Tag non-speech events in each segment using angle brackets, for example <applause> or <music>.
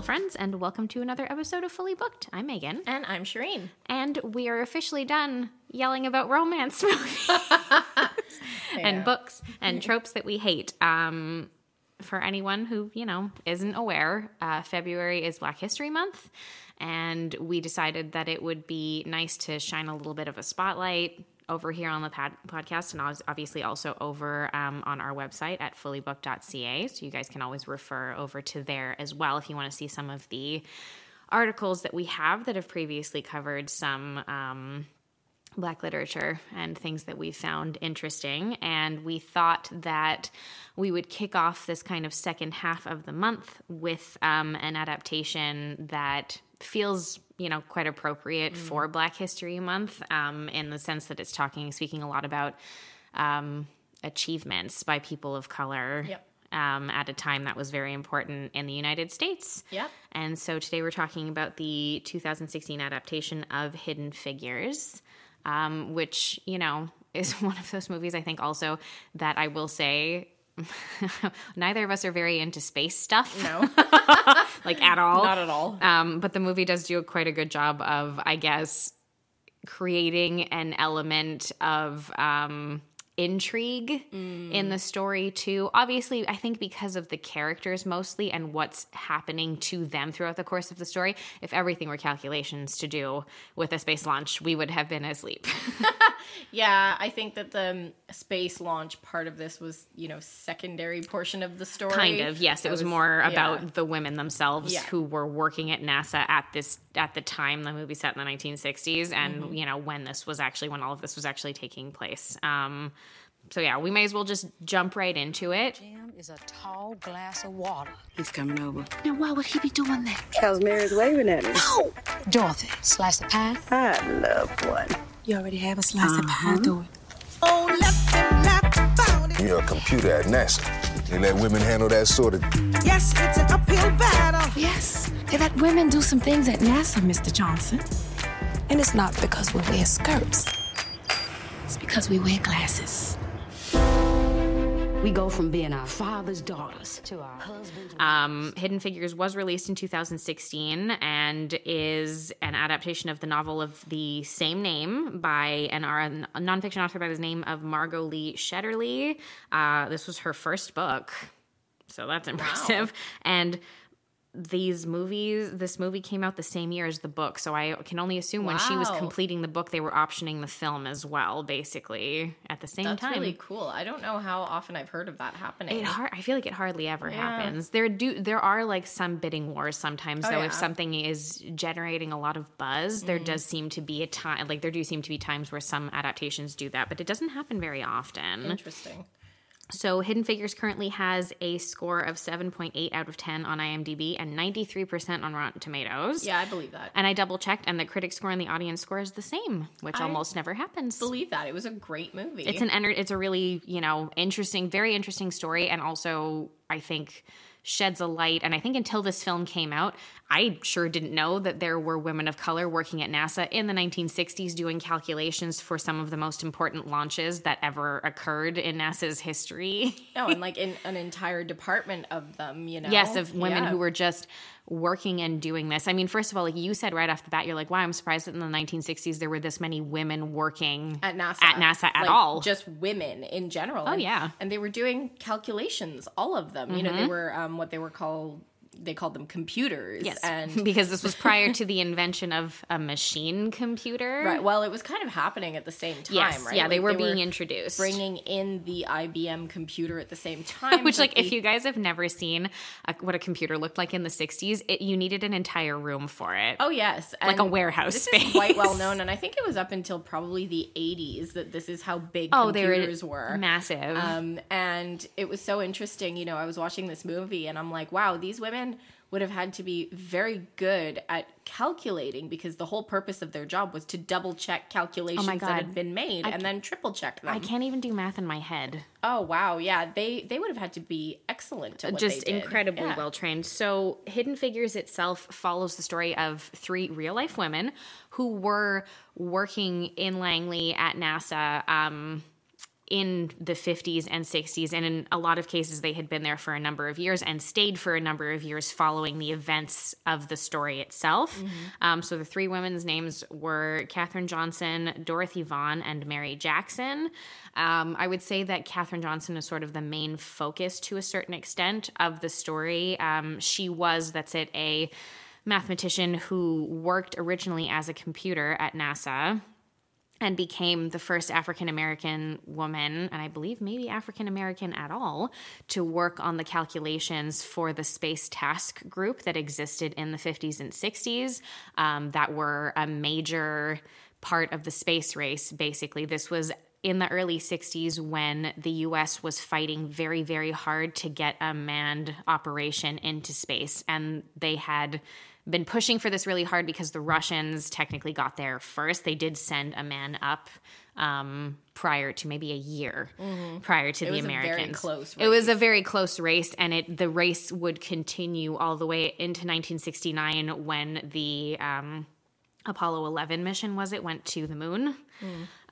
fictional friends, and welcome to another episode of Fully Booked. I'm Megan, And I'm Shireen. and we are officially done yelling about romance <laughs> movies <laughs> and books and tropes that we hate. Um, for anyone who you know isn't aware, uh, February is Black History Month, and we decided that it would be nice to shine a little bit of a spotlight over here on the pad- podcast and obviously also over um, on our website at fullybook.ca so you guys can always refer over to there as well if you want to see some of the articles that we have that have previously covered some um, black literature and things that we found interesting. And we thought that we would kick off this kind of second half of the month with um, an adaptation that feels you know quite appropriate for black history month um, in the sense that it's talking speaking a lot about um, achievements by people of color Yep. um, at a time that was very important in the united states Yep. and so today we're talking about the 2016 adaptation of Hidden Figures, um, which, you know, <laughs> is one of those movies I think also that I will say <laughs> neither of us are very into space stuff, No, <laughs> like at all. not at all. Um, but the movie does do quite a good job of, I guess, creating an element of um, intrigue in the story too. Obviously, I think because of the characters mostly and what's happening to them throughout the course of the story. If everything were calculations to do with a space launch, we would have been asleep. <laughs> Yeah, I think that the um, space launch part of this was, you know, secondary portion of the story. kind of yes it That was, more yeah. about the women themselves Yeah. who were working at nasa at this at the time the movie set in the 1960s and Mm-hmm. you know when this was actually when all of this was actually taking place um so yeah we may as well just jump right into it Jam is a tall glass of water. He's coming over. Now, why would he be doing that? How's Mary's waving at him. me? Dorothy, slice of pie. I love one. You already have a slice of pie, uh-huh. do oh, it. You're a computer at NASA. They let women handle that sort of. Yes, it's an uphill battle. Yes, they let women do some things at NASA, Mr. Johnson. And it's not because we wear skirts, it's because we wear glasses. We go from being our father's daughters to our husbands. um hidden figures was released in 2016 and is an adaptation of the novel of the same name by an a nonfiction author by the name of margot lee shetterly. Uh, this was her first book. So that's impressive. And these movies this movie came out the same year as the book so i can only assume when she was completing the book they were optioning the film as well basically at the same time. That's time really cool. I don't know how often I've heard of that happening. it hard, I feel like it hardly ever Yeah. happens. There do there are like some bidding wars sometimes Oh, though. yeah. If something is generating a lot of buzz, there Mm. does seem to be a time like there do seem to be times where some adaptations do that, but it doesn't happen very often. Interesting. So Hidden Figures currently has a score of 7.8 out of 10 on IMDb and 93% on Rotten Tomatoes. Yeah, I believe that. And I double checked and the critic score and the audience score is the same, which I almost never happens. believe that. It was a great movie. It's an enter- it's a really, you know, interesting, very interesting story and also I think sheds a light and I think until this film came out, I sure didn't know that there were women of color working at NASA in the 1960s doing calculations for some of the most important launches that ever occurred in NASA's history. no, and <laughs> like in an entire department of them, you know. Yes, of women Yeah. who were just working and doing this. I mean, first of all, like you said right off the bat, you're like, wow, I'm surprised that in the 1960s there were this many women working at NASA. At NASA at Like, all. Just women in general. Oh, And- yeah. Mm-hmm. And they were doing calculations, all of them. You know, they were um, what they were called they called them computers. Yes, And <laughs> because this was prior to the <laughs> invention of a machine computer. Right. Well, it was kind of happening at the same time, Yes, right? yeah, they Like, were being introduced. bringing in the IBM computer at the same <laughs> time. Which, like, if you guys have never seen a, what a computer looked like in the '60s, it, you needed an entire room for it. Oh yes, Like a warehouse This space. is quite well known, and I think it was up until probably the '80s that this is how big oh, they computers were were. massive. Um, and it was so interesting. You know, I was watching this movie, and I'm like, wow, these women would have had to be very good at calculating because the whole purpose of their job was to double check calculations that Oh God. had been made I and then triple check them. I can't even do math in my head. Oh wow, yeah, they they would have had to be excellent just they did. incredibly Yeah. well trained. So, Hidden Figures itself follows the story of three real life women who were working in Langley at NASA. Um, in the 50s and 60s. And in a lot of cases, they had been there for a number of years and stayed for a number of years following the events of the story itself. Um, so the three women's names were Katherine Johnson, Dorothy Vaughan, and Mary Jackson. Um, I would say that Katherine Johnson is sort of the main focus to a certain extent of the story. Um, she was, that's it, a mathematician who worked originally as a computer at NASA and became the first African American woman, and I believe maybe African American at all, to work on the calculations for the Space Task Group that existed in the 50s and 60s um, that were a major part of the space race, basically. This was in the early 60s when the US was fighting very, very hard to get a manned operation into space, and they had been pushing for this really hard because the Russians technically got there first. They did send a man up um, prior to maybe a year prior to the was a very Americans. close It was a very close race, and it the race would continue all the way into 1969 when the um, Apollo 11 mission was it went to the moon,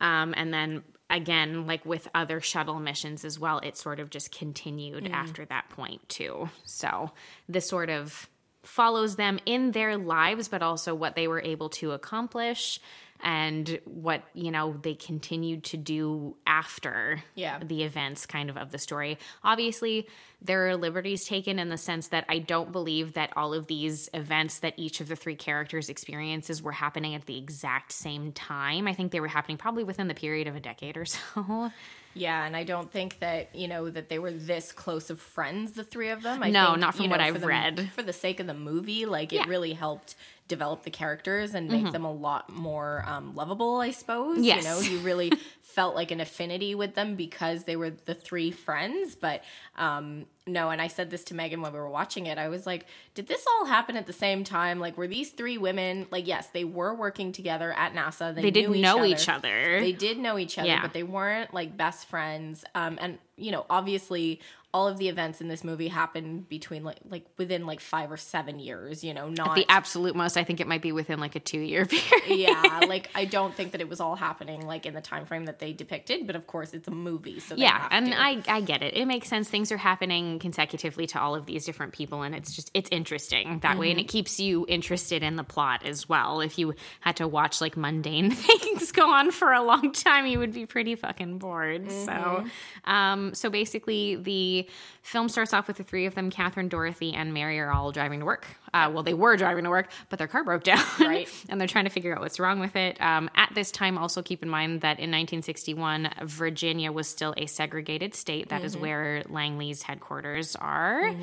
um, and then again like with other shuttle missions as well, it sort of just continued mm. after that point too. So this sort of follows them in their lives, but also what they were able to accomplish and what you know they continued to do after Yeah. the events kind of of the story obviously there are liberties taken in the sense that i don't believe that all of these events that each of the three characters experiences were happening at the exact same time i think they were happening probably within the period of a decade or so Yeah, and I don't think that you know that they were this close of friends, the three of them. I No, think, not from you what know, I've the- read. For the sake of the movie, like Yeah. it really helped develop the characters and Mm-hmm. make them a lot more um, lovable. I suppose. Yes. You know, you really <laughs> felt like an affinity with them because they were the three friends. But um, no, and I said this to Megan when we were watching it. I was like, did this all happen at the same time? Like, were these three women like? Yes, they were working together at NASA. They, they did knew know each other they did know each other, Yeah. but they weren't like best friends. Um, and you know, obviously, all of the events in this movie happened between like like within like five or seven years. You know, not the absolute most i think it might be within like a two year <laughs> period yeah. Like I don't think that it was all happening like in the time frame that they depicted. But of course, it's a movie, so yeah and to. i i get it it makes sense things are happening consecutively to all of these different people and it's just it's interesting that way and Mm-hmm. it keeps you interested in the plot as well if you had to watch like mundane <laughs> things go on for a long time you would be pretty fucking bored so Mm-hmm. um so basically the film starts off with the three of them katherine dorothy and mary are all driving to work uh, well they were driving to work but their car broke down Right. <laughs> and they're trying to figure out what's wrong with it. Um, at this time, also keep in mind that in 1961, Virginia was still a segregated state. That is where Langley's headquarters are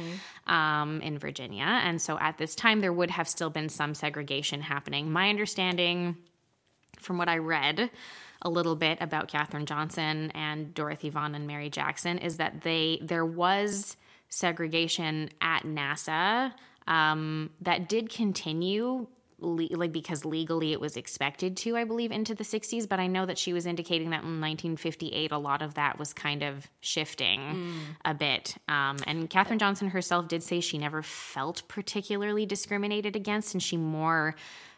um, in Virginia. And so at this time, there would have still been some segregation happening. My understanding, from what I read, a little bit about Katherine Johnson and Dorothy Vaughan and Mary Jackson is that they there was segregation at NASA um, that did continue le- like because legally it was expected to i believe into the 60s but i know that she was indicating that in 1958 a lot of that was kind of shifting a bit. Um, and katherine johnson herself did say she never felt particularly discriminated against and she more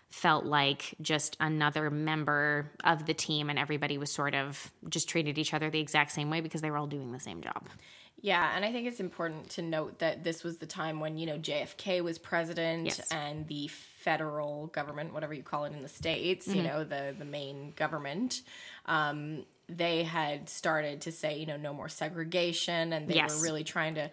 felt like just another member of the team and everybody was sort of just treated each other the exact same way because they were all doing the same job. Yeah, and I think it's important to note that this was the time when, you know, JFK was president Yes. and the federal government, whatever you call it in the States, Mm-hmm. you know, the, the main government, um, they had started to say, you know, no more segregation and they Yes. were really trying to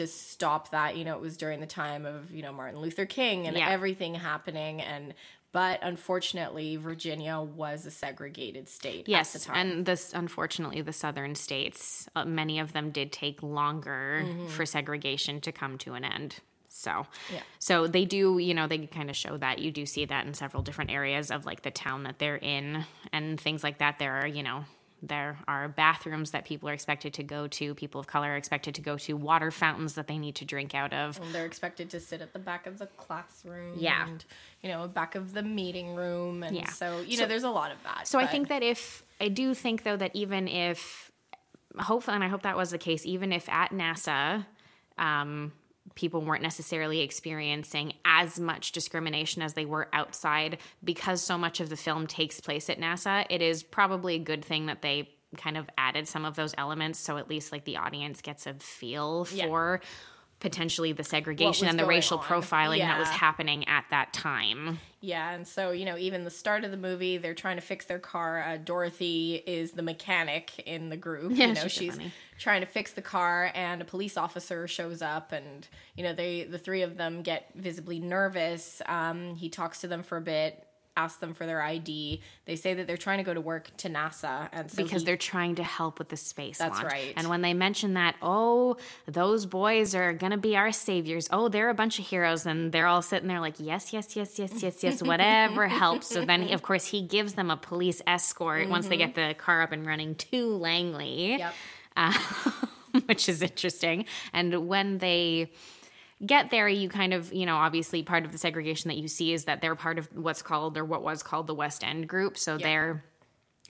to stop that. You know, it was during the time of, you know, Martin Luther King and Yeah. everything happening and but unfortunately Virginia was a segregated state at the Yes, time. and this unfortunately the southern states, uh, many of them did take longer for segregation to come to an end. So, Yeah. so they do, you know, they kind of show that. You do see that in several different areas of like the town that they're in and things like that. There are, you know, there are bathrooms that people are expected to go to. People of color are expected to go to water fountains that they need to drink out of. And they're expected to sit at the back of the classroom. Yeah. And, you know, back of the meeting room. And Yeah. so, you So- know, there's a lot of that. So I think that if I do think though that even if hopefully and I hope that was the case, even if at NASA um, people weren't necessarily experiencing as much discrimination as they were outside because so much of the film takes place at NASA, it is probably a good thing that they kind of added some of those elements so at least like the audience gets a feel Yeah. for potentially the segregation and the racial on. profiling that was happening at that time. Yeah, and so you know, even the start of the movie, they're trying to fix their car. Uh, Dorothy is the mechanic in the group. Yeah, you know, she's she's trying to fix the car, and a police officer shows up, and you know, they the three of them get visibly nervous. Um, he talks to them for a bit, asks them for their ID. They say that they're trying to go to work to NASA, and so because he- they're trying to help with the space That's launch. right. And when they mention that, oh, those boys are gonna be our saviors. Oh, they're a bunch of heroes, and they're all sitting there like, yes, yes, yes, yes, yes, yes, whatever <laughs> helps. So then, of course, he gives them a police escort once they get the car up and running to Langley, Yep. uh, <laughs> which is interesting. And when they get there, you kind of, you know, obviously part of the segregation that you see is that they're part of what's called or what was called the West End group. So they're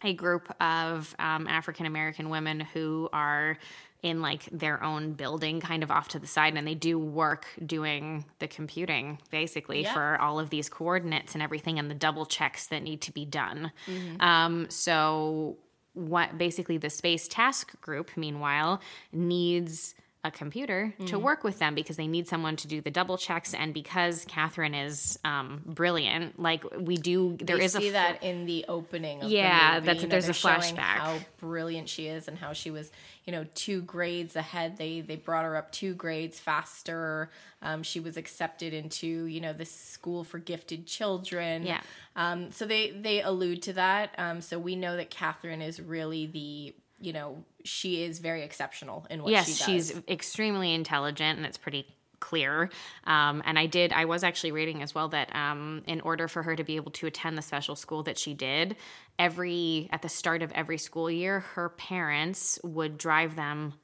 a group of um, African American women who are in like their own building kind of off to the side and they do work doing the computing basically Yeah. for all of these coordinates and everything and the double checks that need to be done um, so what basically the space task group meanwhile needs a computer to work with them because they need someone to do the double checks and because katherine is um, brilliant like we do there is a that in the opening. Of Yeah, the that's- You know, there's a flashback. How brilliant she is, and how she was, you know, two grades ahead. They they brought her up two grades faster. Um, she was accepted into, you know, the school for gifted children. Yeah. Um, so they they allude to that. Um, so we know that Katherine is really the, you know, she is very exceptional in what yes, she does. she's extremely intelligent, and it's pretty clear. Um, and I did, I was actually reading as well that um, in order for her to be able to attend the special school that she did, every at the start of every school year, her parents would drive them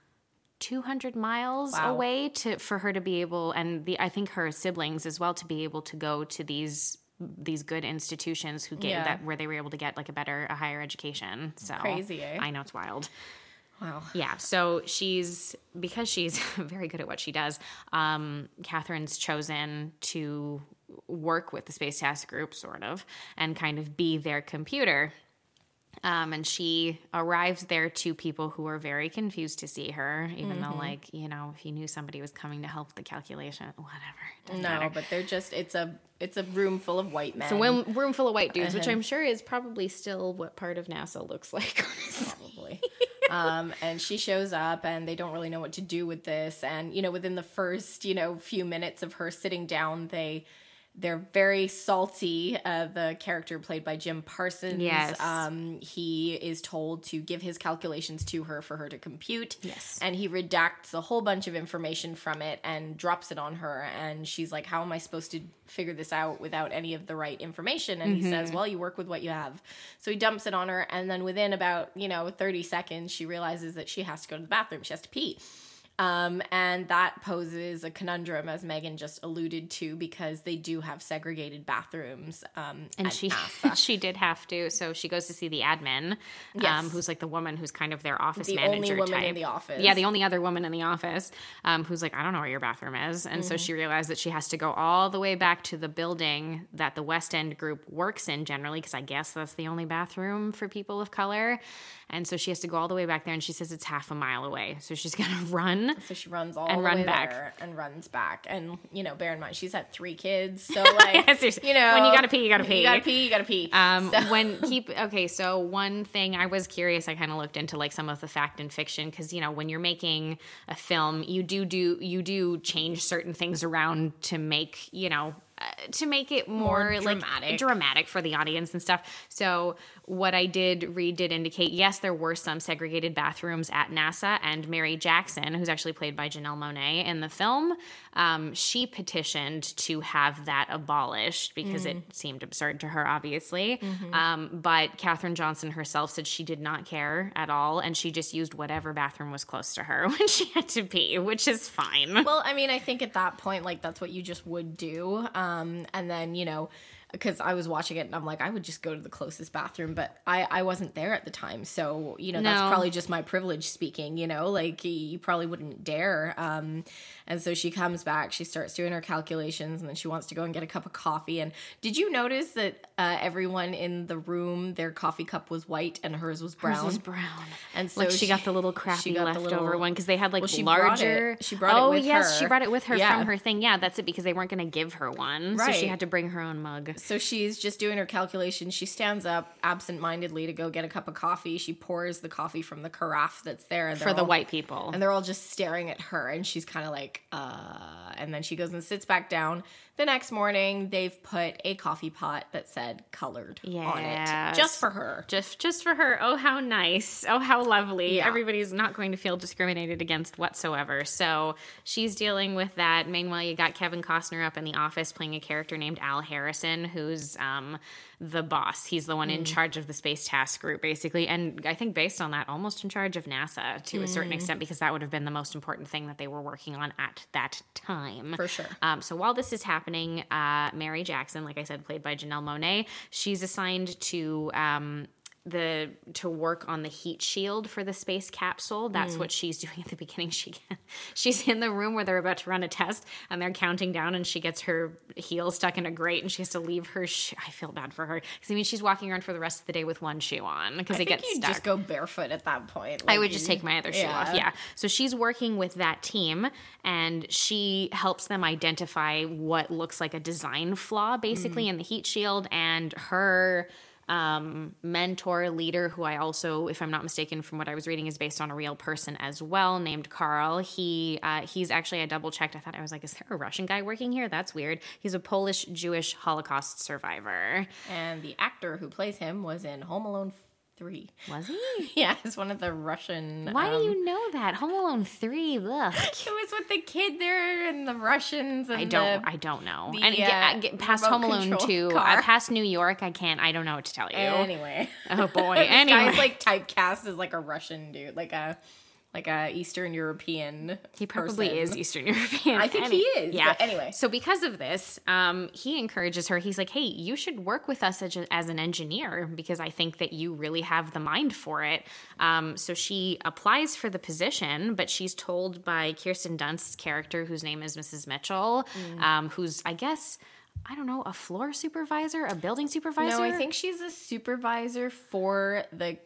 200 miles Wow. away to for her to be able and the I think her siblings as well to be able to go to these these good institutions who get Yeah. that where they were able to get like a better a higher education so Crazy, eh? i know it's wild wow. yeah, so she's because she's <laughs> very good at what she does. Um, Katherine's chosen to work with the Space Task Group, sort of, and kind of be their computer. Um, and she arrives there to people who are very confused to see her, even though, like, you know, if you knew somebody was coming to help the calculation, <laughs> whatever. No, matter. but they're just it's a it's a room full of white men. It's a room, full of white dudes, which Uh-huh. I'm sure is probably still what part of NASA looks <laughs> like. probably. um, and she shows up, and they don't really know what to do with this. And you know, within the first you know few minutes of her sitting down, they they're very salty. Uh, the character played by Jim Parsons, Yes. um, he is told to give his calculations to her for her to compute. Yes. and he redacts a whole bunch of information from it and drops it on her. And she's like, "How am I supposed to figure this out without any of the right information?" And he says, "Well, you work with what you have." So he dumps it on her, and then within about you know thirty seconds, she realizes that she has to go to the bathroom. She has to pee. Um, and that poses a conundrum, as Megan just alluded to, because they do have segregated bathrooms. Um, and she <laughs> NASA. she did have to so she goes to see the admin um, who's like the woman who's kind of their office manager. The only manager woman in the office. yeah the only other woman in the office um, who's like i don't know where your bathroom is and Mm-hmm. so she realized that she has to go all the way back to the building that the west end group works in generally because i guess that's the only bathroom for people of color and so she has to go all the way back there and she says it's half a mile away so she's <laughs> gonna run So she runs all And the run way back. there and runs back. And you know, bear in mind she's had three kids, <laughs> so like you know, When you gotta pee, you gotta pee. You gotta pee. You gotta pee. Um, So- when <laughs> keep okay, so one thing I was curious, I kind of looked into like some of the fact and fiction because you know when you're making a film, you do do you do change certain things around to make you know to make it more, More like dramatic. dramatic for the audience and stuff. So what I did read did indicate yes, there were some segregated bathrooms at NASA, and Mary Jackson, who's actually played by Janelle Monáe in the film, um, she petitioned to have that abolished because it seemed absurd to her, obviously. Um, but Katherine Johnson herself said she did not care at all, and she just used whatever bathroom was close to her <laughs> when she had to pee, which is fine. Well, I mean, I think at that point, like that's what you just would do. Um, Um, and then you know, because I was watching it and I'm like, I would just go to the closest bathroom, but I I wasn't there at the time, so you know that's probably just my privilege speaking. You know, like you probably wouldn't dare. Um, and so she comes back, she starts doing her calculations, and then she wants to go and get a cup of coffee. And did you notice that uh, everyone in the room, their coffee cup was white and hers was brown? Hers was brown. And so like she, got the little crappy leftover little- one because they had like Well, she brought larger. it- she brought it oh with yes, she brought it with her Yeah. from her thing. Yeah, that's it because they weren't going to give her one, so she had to bring her own mug. So she's just doing her calculations. She stands up absentmindedly to go get a cup of coffee. She pours the coffee from the carafe that's there and For they're the all- white people. And they're all just staring at her, and she's kind of like, uh. And then she goes and sits back down. The next morning, they've put a coffee pot that said colored on it just for her. Just just for her. Oh how nice. Oh how lovely. Yeah. Everybody's not going to feel discriminated against whatsoever. So she's dealing with that. Meanwhile, you got Kevin Costner up in the office playing a character named Al Harrison, who's um, the boss. He's the one in charge of the space task group, basically. And I think based on that, almost in charge of NASA to a certain extent, because that would have been the most important thing that they were working on at that time. For sure. Um, so while this is happening, uh, Mary Jackson, like I said, played by Janelle Monáe, she's assigned to um, the to work on the heat shield for the space capsule. That's mm. what she's <laughs> doing at the beginning. She she's in the room where they're about to run a test and they're counting down, and she gets her heel stuck in a grate, and she has to leave her. Sh- I feel bad for her because I mean she's walking around for the rest of the day with one shoe on because it think gets you stuck. just go barefoot at that point. I would just take my other shoe off. Yeah. So she's working with that team and she helps them identify what looks like a design flaw basically mm. in the heat shield and her um, mentor leader who I also if I'm not mistaken from what I was reading is based on a real person as well named Karl. He uh, he's actually I double checked. I thought I was like is there a Russian guy working here? That's weird. He's a Polish Jewish Holocaust survivor. And the actor who plays him was in Home Alone 3. Was <laughs> he? Yeah, it's one of the Russian. Why um, do you know that? Home Alone 3. Look, <laughs> It was with the kid there and the Russians and I don't. the- I don't know. the, and get, uh, get past Home Alone two, uh, past New York. I can't. I don't know what to tell you. Anyway. Oh boy. <laughs> this anyway, guy's like typecast as like a Russian dude, like a like a Eastern European. he probably person. is Eastern <laughs> European. I think he is, Yeah. anyway. So because of this, um, he encourages her. He's like, "Hey, you should work with us as, as an engineer because I think that you really have the mind for it." Um, so she applies for the position, but she's told by Kirsten Dunst's character, whose name is Mrs. Mitchell, Mm. um, who's I guess. I don't know, a floor supervisor, a building supervisor. No, I think she's a supervisor for the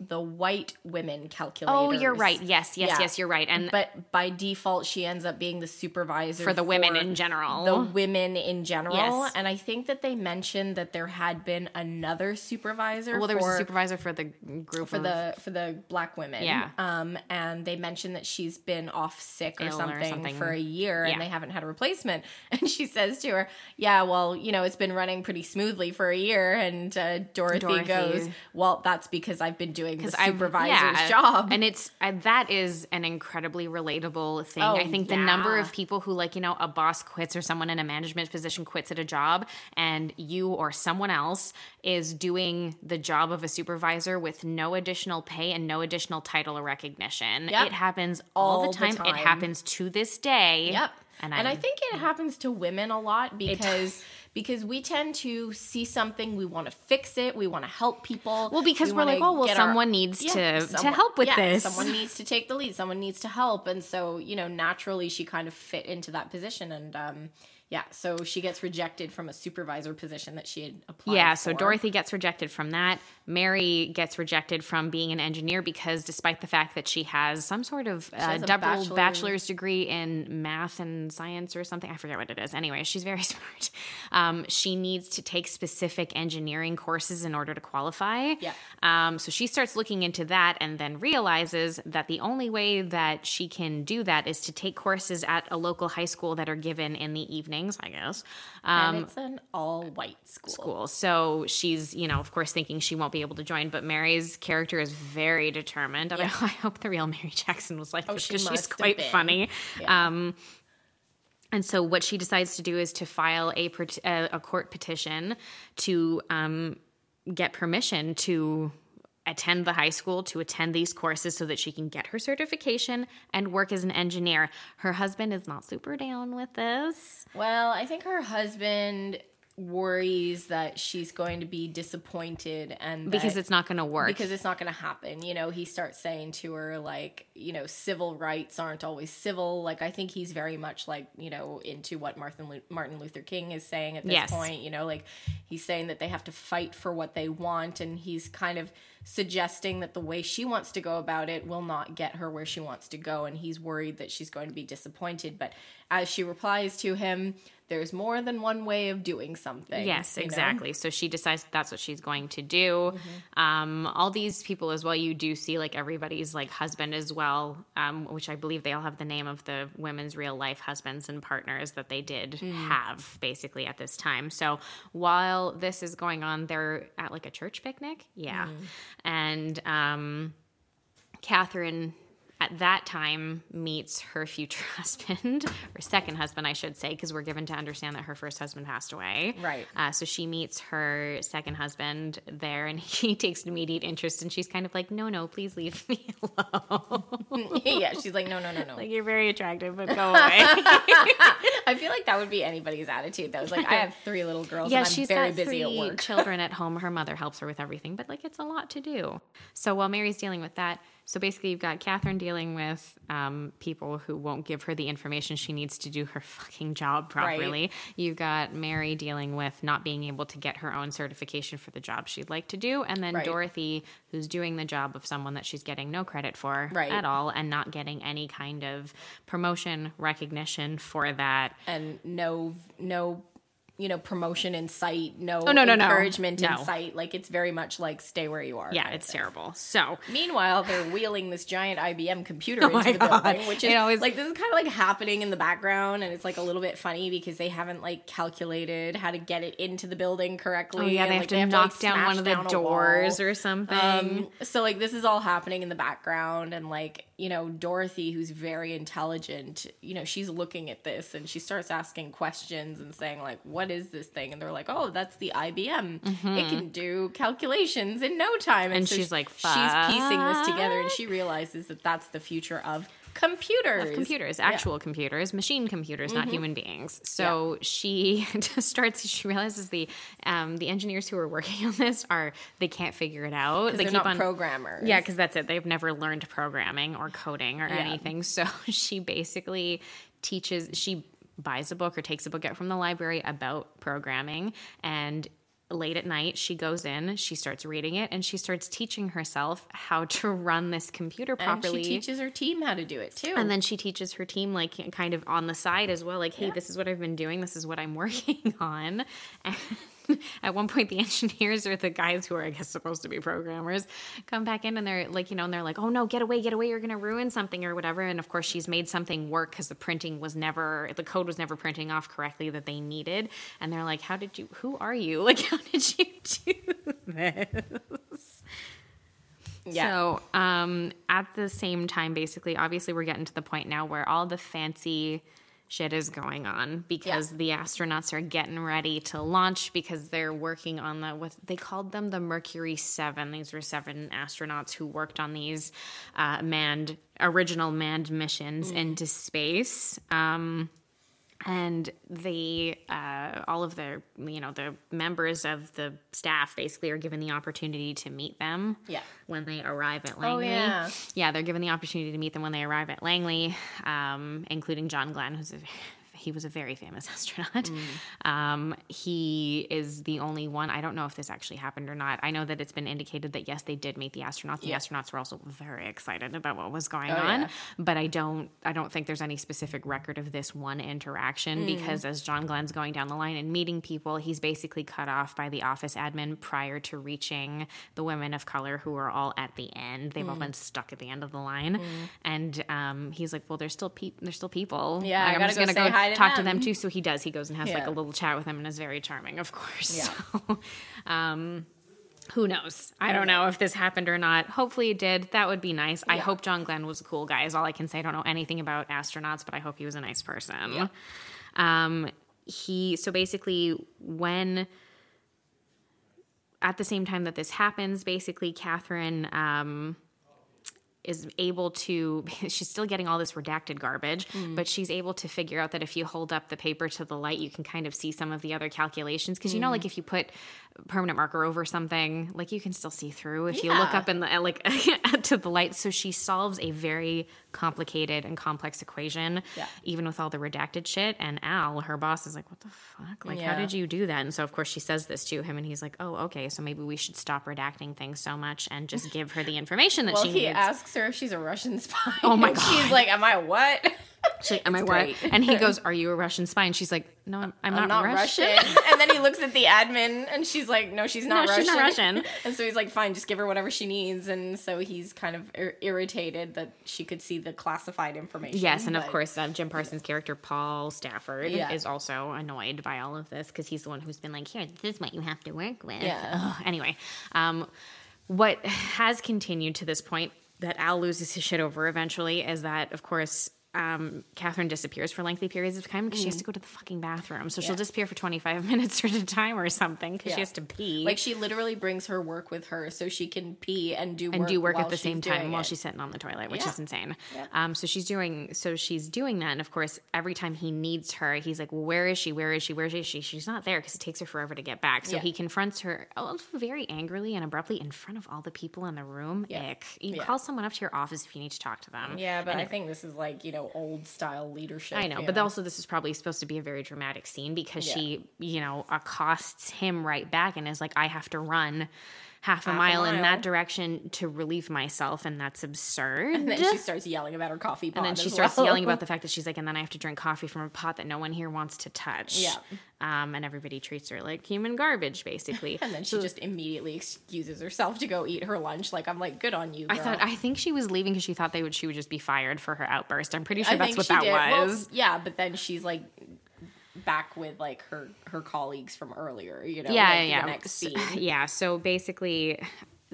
the white women calculators. Oh, you're right. Yes, yes, Yeah. yes, you're right. And but by default, she ends up being the supervisor for the women in general. The women in general, Yes. and I think that they mentioned that there had been another supervisor. well, there was a supervisor for the group for of- the for the black women. Yeah. Um, and they mentioned that she's been off sick or, Ill or something, something. for a year, Yeah. and they haven't had a replacement. <laughs> And she says to her, "Yeah, well, you know, it's been running pretty smoothly for a year." And uh, Dorothy, Dorothy. goes, "Well, that's because I've been doing the because supervisor's yeah. job." and it's uh, that is an incredibly relatable thing. Oh, I think the number of people who like you know a boss quits or someone in a management position quits at a job, and you or someone else is doing the job of a supervisor with no additional pay and no additional title or recognition. Yep. It happens all, All the, the time. time. It happens to this day. Yep. And, And, I'm- think it happens to women a lot because because we tend to see something, we want to fix it, we want to help people. Well, because we we're like, oh, well, get our- someone needs to- to help with yeah, this. Someone needs to take the lead. Someone needs to help, and so you know, naturally, she kind of fit into that position, and um, yeah, so she gets rejected from a supervisor position that she had applied. For. Yeah, so for. Dorothy gets rejected from that. Mary gets rejected from being an engineer because, despite the fact that she has some sort of uh, a double bachelor- bachelor's degree in math and science or something, I forget what it is. Anyway, she's very <laughs> smart. Um, she needs to take specific engineering courses in order to qualify. Yeah. Um, so she starts looking into that and then realizes that the only way that she can do that is to take courses at a local high school that are given in the I guess. Um, and it's an all-white school. school. So she's, you know, of course, thinking she won't be able to join. But Mary's character is very determined. And I, I <laughs> hope the real Mary Jackson was like Oh, this she because she's quite funny. Yeah. Um, and so what she decides to do is to file a a, a court petition to um, get permission to attend the high school to attend these courses so that she can get her certification and work as an engineer. Her husband is not super down with this. Well, I think her husband worries that she's going to be disappointed and because that- it's not going to work. because it's not going to happen. You know, he starts saying to her like, you know, civil rights aren't always civil. Like I think he's very much like, you know, into what Martin Lu- Martin Luther King is saying at this Yes. point, you know, like he's saying that they have to fight for what they want and he's kind of suggesting that the way she wants to go about it will not get her where she wants to go and he's worried that she's going to be disappointed, but as she replies to him, there's more than one way of doing something. Yes, you know? exactly. So she decides that that's what she's going to do. Um, all these people as well, you do see like everybody's like husband as well, um, which I believe they all have the name of the women's real life husbands and partners that they did have basically at this time. So while this is going on, they're at like a church picnic. Yeah. And um, Katherine at that time meets her future <laughs> husband or second husband i should say because we're given to understand that her first husband passed away Right. uh, so she meets her second husband there and <laughs> he takes an immediate interest and she's kind of like no no please leave me <laughs> alone yeah, she's like, no, no, no, no. like you're very attractive but go away I feel like that would be anybody's attitude. That was like, I have three little girls. yeah and I'm she's very got busy three at work. children at home her mother helps her with everything but like it's a lot to do so while mary's dealing with that so basically you've got katherine dealing with um, people who won't give her the information she needs to do her <laughs> fucking job properly you've got mary dealing with not being able to get her own certification for the job she'd like to do and then Right. dorothy who's doing the job of someone that she's getting no credit for Right. at all and not getting any kind of promotion recognition for that and no, no, you know, promotion in sight. No, Oh, no, no, no. encouragement No. in sight. Like it's very much like stay where you are. yeah it's thing. terrible so Meanwhile, they're wheeling this giant IBM computer <laughs> Oh into the God. building, which is always- like this is kind of like happening in the background, and it's like a little bit funny because they haven't like calculated how to get it into the building correctly. Oh yeah, and, they have like, to to, knock like, down one of the doors or something. Um, so like this is all happening in the background, and like you know Dorothy, who's very intelligent, you know she's looking at this and she starts asking questions and saying like, "What is this thing?" And they're like, "Oh, that's the IBM. It can do calculations in no time." Mm-hmm. And so she's like, she's piecing this together, and she realizes that that's the future of computers. of computers, actual computers, machine computers, not human beings. So she <laughs> just starts. She realizes the um, the engineers who are working on this are they can't figure it out. They They're not programmers. Yeah, because that's it. They've never learned programming or coding or anything. So <laughs> she basically teaches. She buys a book or takes a book out from the library about programming and late at night she goes in she starts reading it and she starts teaching herself how to <laughs> run this computer and properly she teaches her team how to do it too. and then she teaches her team, like, kind of on the side as well, like, hey, this is what I've been doing. This is what I'm <laughs> working on. And <laughs> at one point, the engineers or the guys who are, I guess, supposed to be programmers come back in and they're like, you know, and they're like, oh no, get away, get away. You're going to ruin something or whatever. And of course, she's made something work because the printing was never, the code was never printing off correctly that they needed. And they're like, how did you, who are you? <laughs> Like, how did you do this? yeah. So, um, at the same time, basically, obviously, we're getting to the point now where all the fancy shit is going on because Yeah. the astronauts are getting ready to launch because they're working on the what they called them the Mercury Seven. These were seven astronauts who worked on these uh, manned original manned missions into space. Um, and the uh, all of the you know the members of the staff basically are given the opportunity to meet them Yeah. when they arrive at Langley. Oh, yeah. yeah, they're given the opportunity to meet them when they arrive at Langley, um, including John Glenn, who's a he was a very famous <laughs> astronaut. Um, he is the only one. I don't know if this actually happened or not. I know that it's been indicated that yes, they did meet the astronauts. The astronauts were also very excited about what was going on, yeah. but I don't. I don't think there's any specific record of this one interaction because as John Glenn's going down the line and meeting people, he's basically cut off by the office admin prior to reaching the women of color who are all at the end. They've all been stuck at the end of the line, and um, he's like, "Well, there's still people. There's still people. Yeah, I Like, I'm gotta just go gonna say go hi to talk to them." them too." So he does. He goes and has like a little chat with them and is very charming, of course. Yeah. <laughs> So, um, who knows? I don't know if this happened or not. Hopefully it did. That would be nice. I hope John Glenn was a cool guy, is all I can say. I don't know anything about astronauts, but I hope he was a nice person. Um, he, so basically, when at the same time that this happens, basically, Katherine um, is able to <laughs> she's still getting all this redacted garbage Mm. but she's able to figure out that if you hold up the paper to the light you can kind of see some of the other calculations because you Mm. know like if you put permanent marker over something like you can still see through if you look up in the like <laughs> to the light. So she solves a very complicated and complex equation Yeah. even with all the redacted shit. And al her boss is like what the fuck? Like how did you do that? And so of course she says this to him and he's like oh okay. So maybe we should stop redacting things so much and just <laughs> give her the information that Well, she he needs. He asks her if she's a Russian spy. Oh my and <laughs> She's like, "Am I what?" She's like, am I what? And he <laughs> goes, are you a Russian spy? And she's like, no, I'm, I'm, I'm not, not Russian. Russian. <laughs> and then he looks at the admin and she's like, no, she's not No, Russian. she's not Russian. <laughs> And so he's like, fine, just give her whatever she needs. And so he's kind of ir- irritated that she could see the classified information. Yes, and of course, uh, Jim Parsons' character Paul Stafford Yeah. is also annoyed by all of this because he's the one who's been like, "Here, this is what you have to work with." Yeah. Ugh. Anyway, um, what has continued to this point that Al loses his shit over eventually is that, of course. Um, Katherine disappears for lengthy periods of time because she has Mm. to go to the fucking bathroom. So she'll disappear for 25 <laughs> minutes at a time or something because Yeah. she has to pee. Like she literally brings her work with her so she can pee and do and work do work at the same time while it. she's sitting on the toilet, which Yeah. is insane. Yeah. Um, so she's doing so she's doing that, and of course, every time he needs her, he's like, well, "Where is she? Where is she? Where is she? She's not there because it takes her forever to get back." So Yeah. he confronts her very angrily and abruptly in front of all the people in the room. Yeah. Ick. You Yeah. call someone up to your office if you need to talk to them. Yeah, but I think this is like you know old style leadership. I know, but also this is probably supposed to be a very dramatic scene because Yeah. she, you know, accosts him right back and is like, "I have to run." Half a, Half mile, in that direction to relieve myself, and that's absurd. And then she <laughs> starts yelling about her coffee pot. And then she starts well. yelling about <laughs> the fact that she's like, and then I have to drink coffee from a pot that no one here wants to touch. Yeah. Um, and everybody treats her like human garbage, basically. <laughs> And then she just immediately excuses herself to go eat her lunch. Like I'm like, good on you. I thought I think she was leaving because she thought they would she would just be fired for her outburst. I'm pretty sure I that's what that did. Well, was. yeah, but then she's like back with like her her colleagues from earlier. You know, yeah, like, yeah, next So- scene. <laughs> yeah. So basically,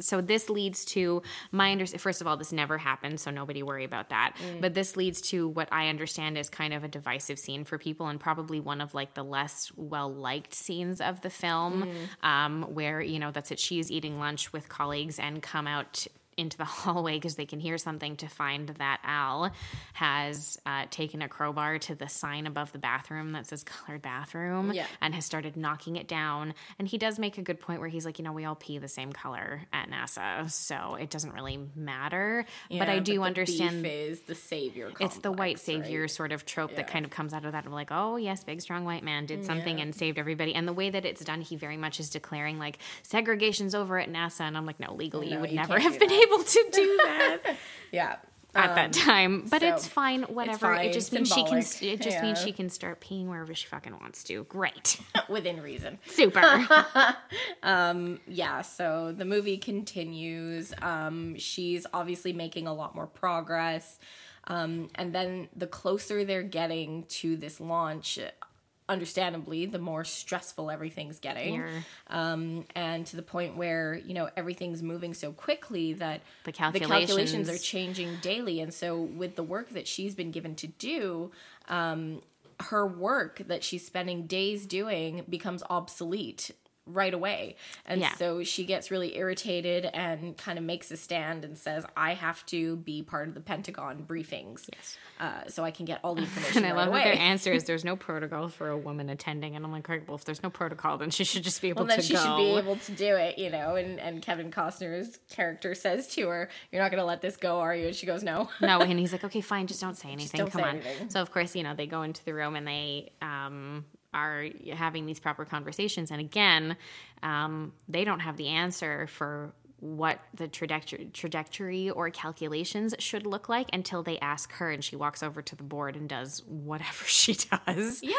so this leads to my under. First of all, this never happened, so nobody worry about that. Mm. But this leads to what I understand is kind of a divisive scene for people, and probably one of like the less well liked scenes of the film, Mm. um, where you know that's it. She's eating lunch with colleagues and come out into the <laughs> hallway because they can hear something to find that Al has uh, taken a crowbar to the sign above the bathroom that says colored bathroom Yeah. and has started knocking it down. And he does make a good point where he's like, you know, we all pee the same color at NASA, so it doesn't really matter. but I Yeah, do the understand is the savior. it's the white savior right? sort of trope that kind of comes out of that of like, oh yes, big strong white man did something and saved everybody. And the way that it's done, he very much is declaring like segregation's over at NASA. And I'm like, no, legally you would you never have been that. Able to do that <laughs> Yeah. at that time. But so it's fine, whatever. fine, it just means she can. It just means she can start peeing wherever she fucking wants to. Great, <laughs> Within reason. super. <laughs> yeah so the movie continues um she's obviously making a lot more progress um and then the closer they're getting to this launch understandably the more stressful everything's getting. You're- um and to the point where you know everything's moving so quickly that The calculations. calculations- are changing daily. And so with the work that she's been given to do um her work that she's spending days doing becomes obsolete right away. And Yeah. so she gets really irritated and kind of makes a stand and says, I have to be part of the Pentagon briefings. Yes. Uh, so I can get all the <laughs> information And I right love away. their answer is there's no protocol for a woman attending. And I'm like, well, if there's no protocol, then she should just be able well, then to she go. should be able to do it, you know. And, and Kevin Costner's character says to her, You're not going to let this go, are you? And she goes, No. no, and <laughs> he's like, okay, fine, just don't say anything. don't Come say on. anything. So of course, you know, they go into the room and they um, are having these proper conversations. And again, um, they don't have the answer for what the trajectory, trajectory or calculations should look like until they ask her and she walks over to the board and does whatever <laughs> she does. Yeah.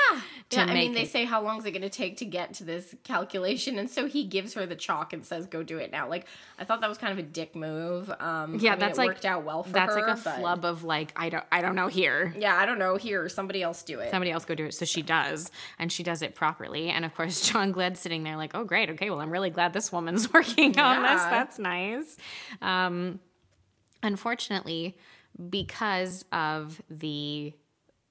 Yeah I mean, they it- say, How long is it going to take to get to this calculation? And so he gives her the chalk and says, Go do it now. Like, I thought that was kind of a dick move. Um, Yeah, I mean, that's like worked out well for that's her. like a flub of like I don't I don't know here. Yeah, I don't know. Here, somebody else do it. somebody else go do it. So she does, and she does it properly. And of course, <laughs> John Glenn's sitting there like, oh, great. Okay, well, I'm really glad this woman's <laughs> working on this. Yeah. That's nice. Um, unfortunately, because of the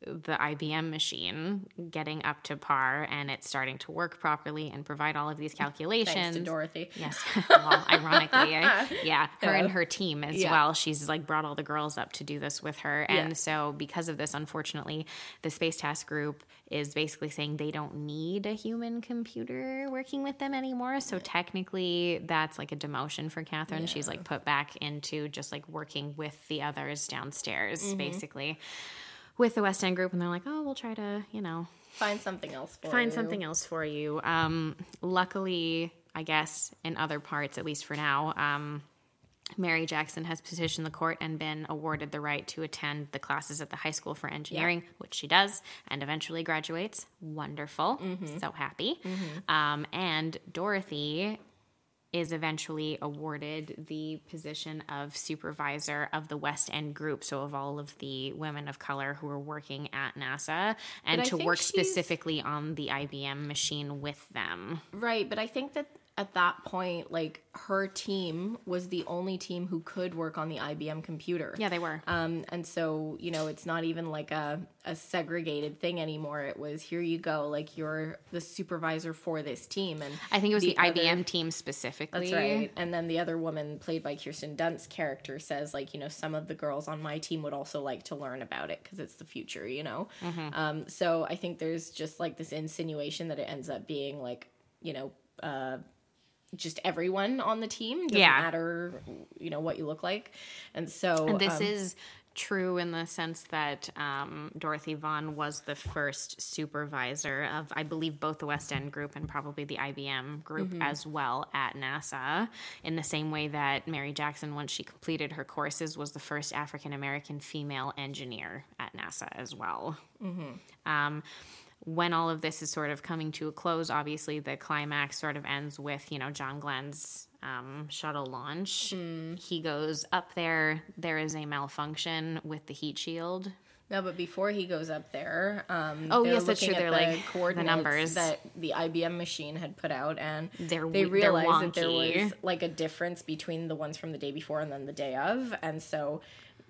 the IBM machine getting up to par and it's starting to work properly and provide all of these calculations. Thanks to Dorothy. Yes. Well, ironically, eh? <laughs> yeah, her and her team as Yeah. well. She's like brought all the girls up to do this with her. And Yeah. so, because of this, unfortunately, the Space Task Group is basically saying they don't need a human computer working with them anymore. So, technically, that's like a demotion for Katherine. She's like put back into just like working with the others downstairs, Mm-hmm. basically, with the West End Group. And they're like, oh, we'll try to, you know, Find something else for find you. something else for you. Um, luckily, I guess in other parts, at least for now, um, Mary Jackson has petitioned the court and been awarded the right to attend the classes at the high school for engineering, which she does, and eventually graduates. Wonderful, so happy. Um, and Dorothy is eventually awarded the position of supervisor of the West End group, so of all of the women of color who are working at NASA, and to work specifically on the IBM machine with them. Right, but I think that at that point, like her team was the only team who could work on the IBM computer. Yeah, they were. Um, and so you know, it's not even like a a segregated thing anymore. It was here you go, like you're the supervisor for this team, and I think it was the, other- IBM team specifically. That's right. And then the other woman, played by Kirsten Dunst's character, says like, you know, some of the girls on my team would also like to learn about it because it's the future, you know. Um, so I think there's just like this insinuation that it ends up being like, you know, uh, just everyone on the team doesn't Yeah. matter, you know, what you look like. And so And this um, is true in the sense that um, Dorothy Vaughan was the first supervisor of, I believe, both the West End group and probably the IBM group Mm-hmm. as well at NASA. In the same way that Mary Jackson, once she completed her courses, was the first African American female engineer at NASA as well. Um, when all of this is sort of coming to a close, obviously the climax sort of ends with, you know, John Glenn's um, shuttle launch. Hmm. He goes up there. There is a malfunction with the heat shield. No, but before he goes up there, um, Oh, they're yes, that's true. They're, the like, the numbers. that the IBM machine had put out, and They're they realized that there was like a difference between the ones from the day before and then the day of, and so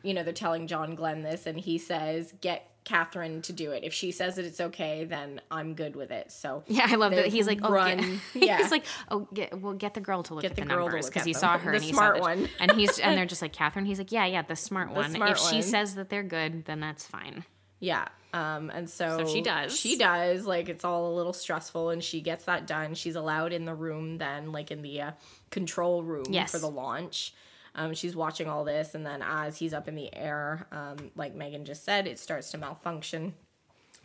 you know they're telling John Glenn this, and he says, "Get Katherine to do it. If she says that it's okay, then I'm good with it." So Yeah, I love that. He's like, oh, run- <laughs> yeah. he's like, oh, get, well, get the girl to look Get at the the, girl numbers because he them. saw her The and he smart that- one. and he's <laughs> and they're just like Katherine. He's like, yeah, yeah, the smart one. smart if she says that they're good, then that's fine. Yeah. Um, and so, So she does. She does. Like it's all a little stressful, and she gets that done. She's allowed in the room then, like in the uh, control room Yes. for the launch. Um, she's watching all this, and then as he's up in the air, um, like Megan just said, it starts to malfunction.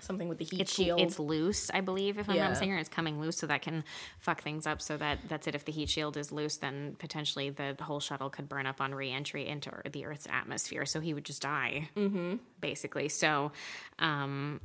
Something with the heat It's shield. it's loose, I believe, if I'm Yeah. not mistaken. It's coming loose, so that can fuck things up. So that that's it. If the heat shield is loose, then potentially the whole shuttle could burn up on re-entry into the Earth's atmosphere. So he would just die, mm-hmm. basically. So, um,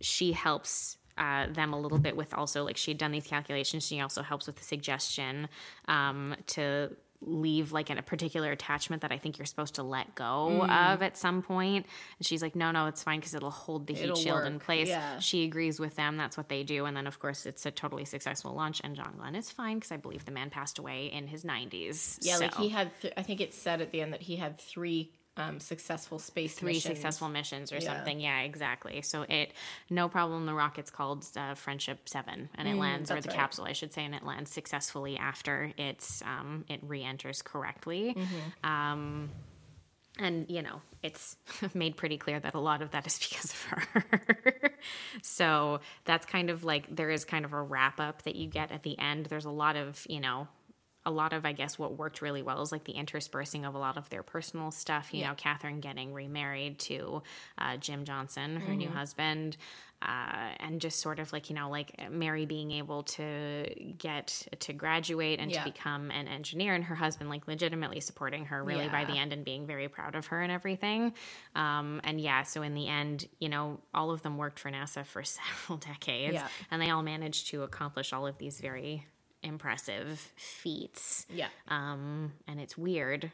she helps uh, them a little bit with also like she'd done these calculations. She also helps with the suggestion um, to leave like in a particular attachment that I think you're supposed to let go mm. of at some point. And she's like, no, no, it's fine because it'll hold the heat It'll shield in place. yeah. She agrees with them. That's what they do. And then, of course, it's a totally successful launch. And John Glenn is fine because I believe the man passed away in his 90s. yeah, like he had. Th- I think it said at the end that he had three um, successful space three missions. successful missions or Yeah. something. Yeah, exactly. So it, no problem. The rocket's called uh, Friendship Seven, and it lands, or Mm, the right. capsule, I should say, and it lands successfully after it's um, it re-enters correctly. Mm-hmm. Um, and you know, it's <laughs> made pretty clear that a lot of that is <laughs> because of her. <laughs> so that's kind of like there is kind of a wrap up that you get at the end. There's a lot of you know a lot of, I guess, what worked really well is like the interspersing of a lot of their personal stuff. You know, Katherine getting remarried to uh, Jim Johnson, her Mm-hmm. new husband, uh, and just sort of like, you know, like Mary being able to get to graduate and Yeah. to become an engineer, and her husband like legitimately supporting her really by the end and being very proud of her and everything. Um, and yeah, so in the end, you know, all of them worked for NASA for <laughs> several decades, Yeah. and they all managed to accomplish all of these very impressive feats. Yeah. Um, and it's weird.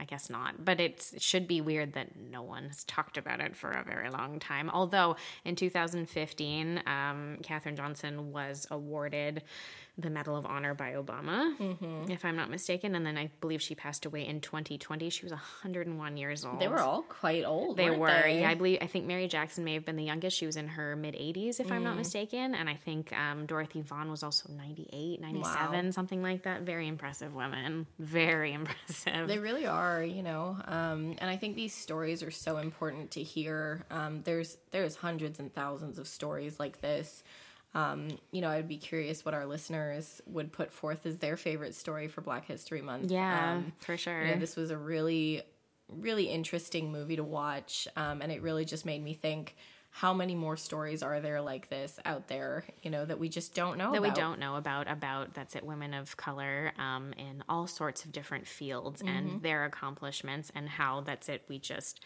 I guess not, but it's, it should be weird that no one has talked about it for a very long time. Although in 2015, um, Katherine Johnson was awarded the Medal of Honor by Obama, if I'm not mistaken. And then I believe she passed away in 2020. She was 101 years old. They were all quite old. They weren't they? Yeah, I believe. I think Mary Jackson may have been the youngest. She was in her mid 80s, if I'm Mm. not mistaken. And I think um, Dorothy Vaughan was also 98, 97, Wow. something like that. Very impressive women. Very <laughs> impressive. They really are, you know, um, and I think these stories are so important to hear. Um, there's there's hundreds and thousands of stories like this. Um, you know, I'd be curious what our listeners would put forth as their favorite story for Black History Month. yeah, Um, for sure. you know, this was a really, really interesting movie to watch, um, and it really just made me think. How many more stories are there like this out there? You know that we just don't know that we don't know about about that's it women of color um, in all sorts of different fields Mm-hmm. and their accomplishments and how that's it we just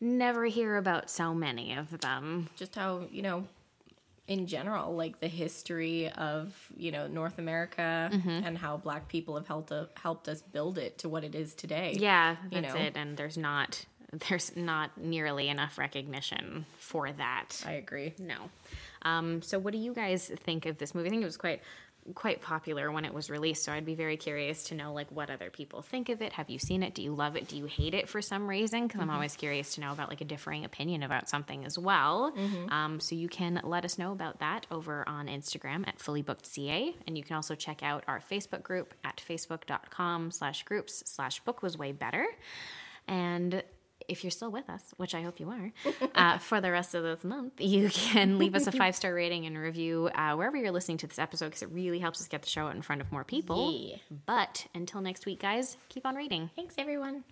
never hear about so many of them just how you know in general like the history of you know north america Mm-hmm. and how black people have helped uh, helped us build it to what it is today yeah You that's know? it and there's not there's not nearly enough recognition for that i agree no um, so what do you guys think of this movie i think it was quite quite popular when it was released so i'd be very curious to know like what other people think of it. Have you seen it? Do you love it? Do you hate it for some reason? Because i'm always curious to know about like a differing opinion about something as well. Um, so you can let us know about that over on instagram at fullybookedca and you can also check out our facebook group at facebook.com slash groups slash book was way better. And if you're still with us, which I hope you are, uh, <laughs> for the rest of this month, you can leave us a <laughs> five star rating and review uh, wherever you're listening to this episode because it really helps us get the show out in front of more people. But until next week, guys, keep on reading. Thanks, everyone.